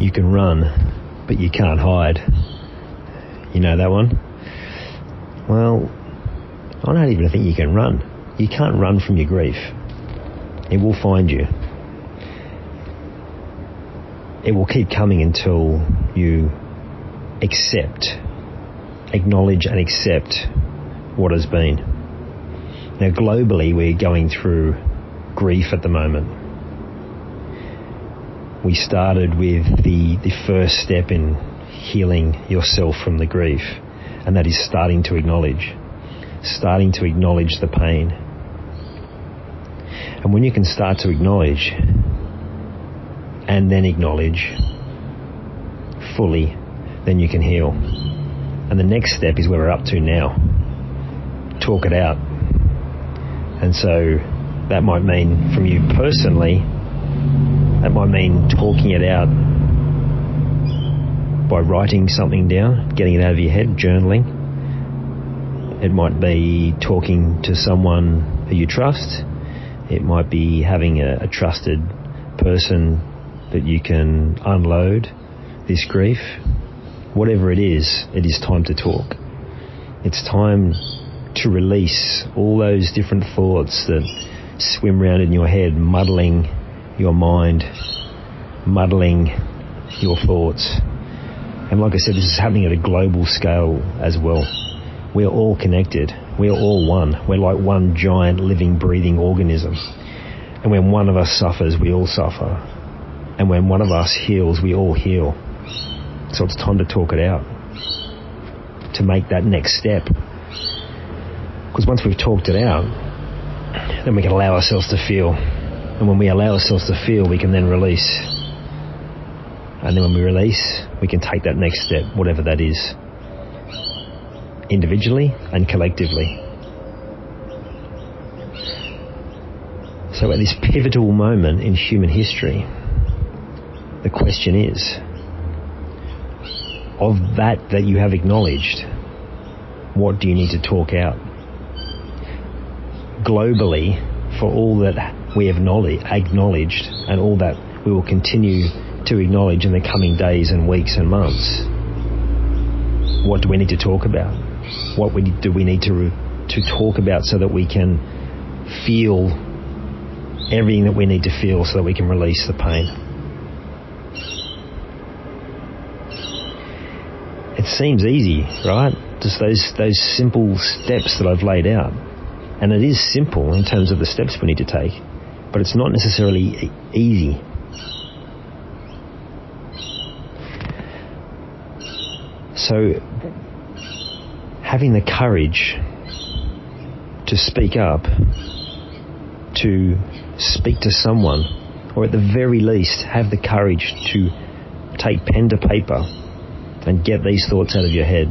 You can run, but you can't hide. You know that one? Well, I don't even think you can run. You can't run from your grief. It will find you. It will keep coming until you accept, acknowledge and accept what has been. Now globally we're going through grief at the moment we started with the, the first step in healing yourself from the grief, and that is starting to acknowledge, starting to acknowledge the pain. And when you can start to acknowledge and then acknowledge fully, then you can heal. And the next step is where we're up to now. Talk it out. And so that might mean from you personally, that might mean talking it out by writing something down, getting it out of your head, journaling. It might be talking to someone who you trust. It might be having a, a trusted person that you can unload this grief. Whatever it is, it is time to talk. It's time to release all those different thoughts that swim around in your head, muddling your mind, muddling your thoughts. And like I said, this is happening at a global scale as well. We're all connected. We're all one. We're like one giant living, breathing organism. And when one of us suffers, we all suffer. And when one of us heals, we all heal. So it's time to talk it out. To make that next step. Because once we've talked it out, then we can allow ourselves to feel and when we allow ourselves to feel, we can then release. And then when we release, we can take that next step, whatever that is, individually and collectively. So at this pivotal moment in human history, the question is, of that that you have acknowledged, what do you need to talk out? Globally, for all that we have acknowledged and all that we will continue to acknowledge in the coming days and weeks and months. What do we need to talk about? What do we need to, to talk about so that we can feel everything that we need to feel so that we can release the pain? It seems easy, right? Just those, those simple steps that I've laid out. And it is simple in terms of the steps we need to take but it's not necessarily easy. So, having the courage to speak up, to speak to someone, or at the very least, have the courage to take pen to paper and get these thoughts out of your head.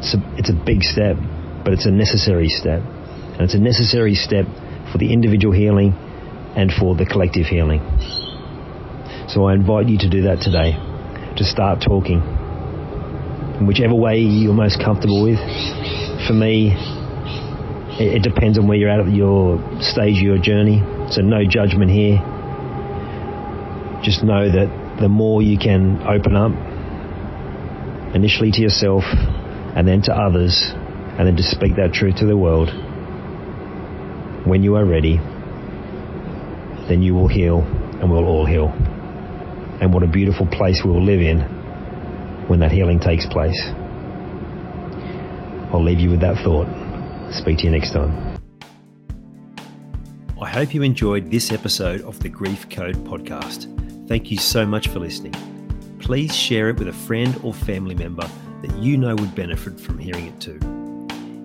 It's a, it's a big step, but it's a necessary step. And it's a necessary step for the individual healing and for the collective healing. So I invite you to do that today, to start talking in whichever way you're most comfortable with. For me, it, depends on where you're at at your stage of your journey. So no judgment here. Just know that the more you can open up, initially to yourself and then to others, and then to speak that truth to the world, when you are ready, then you will heal and we'll all heal. and what a beautiful place we'll live in when that healing takes place. I'll leave you with that thought. Speak to you next time. I hope you enjoyed this episode of the Grief Code podcast. Thank you so much for listening. Please share it with a friend or family member that you know would benefit from hearing it too.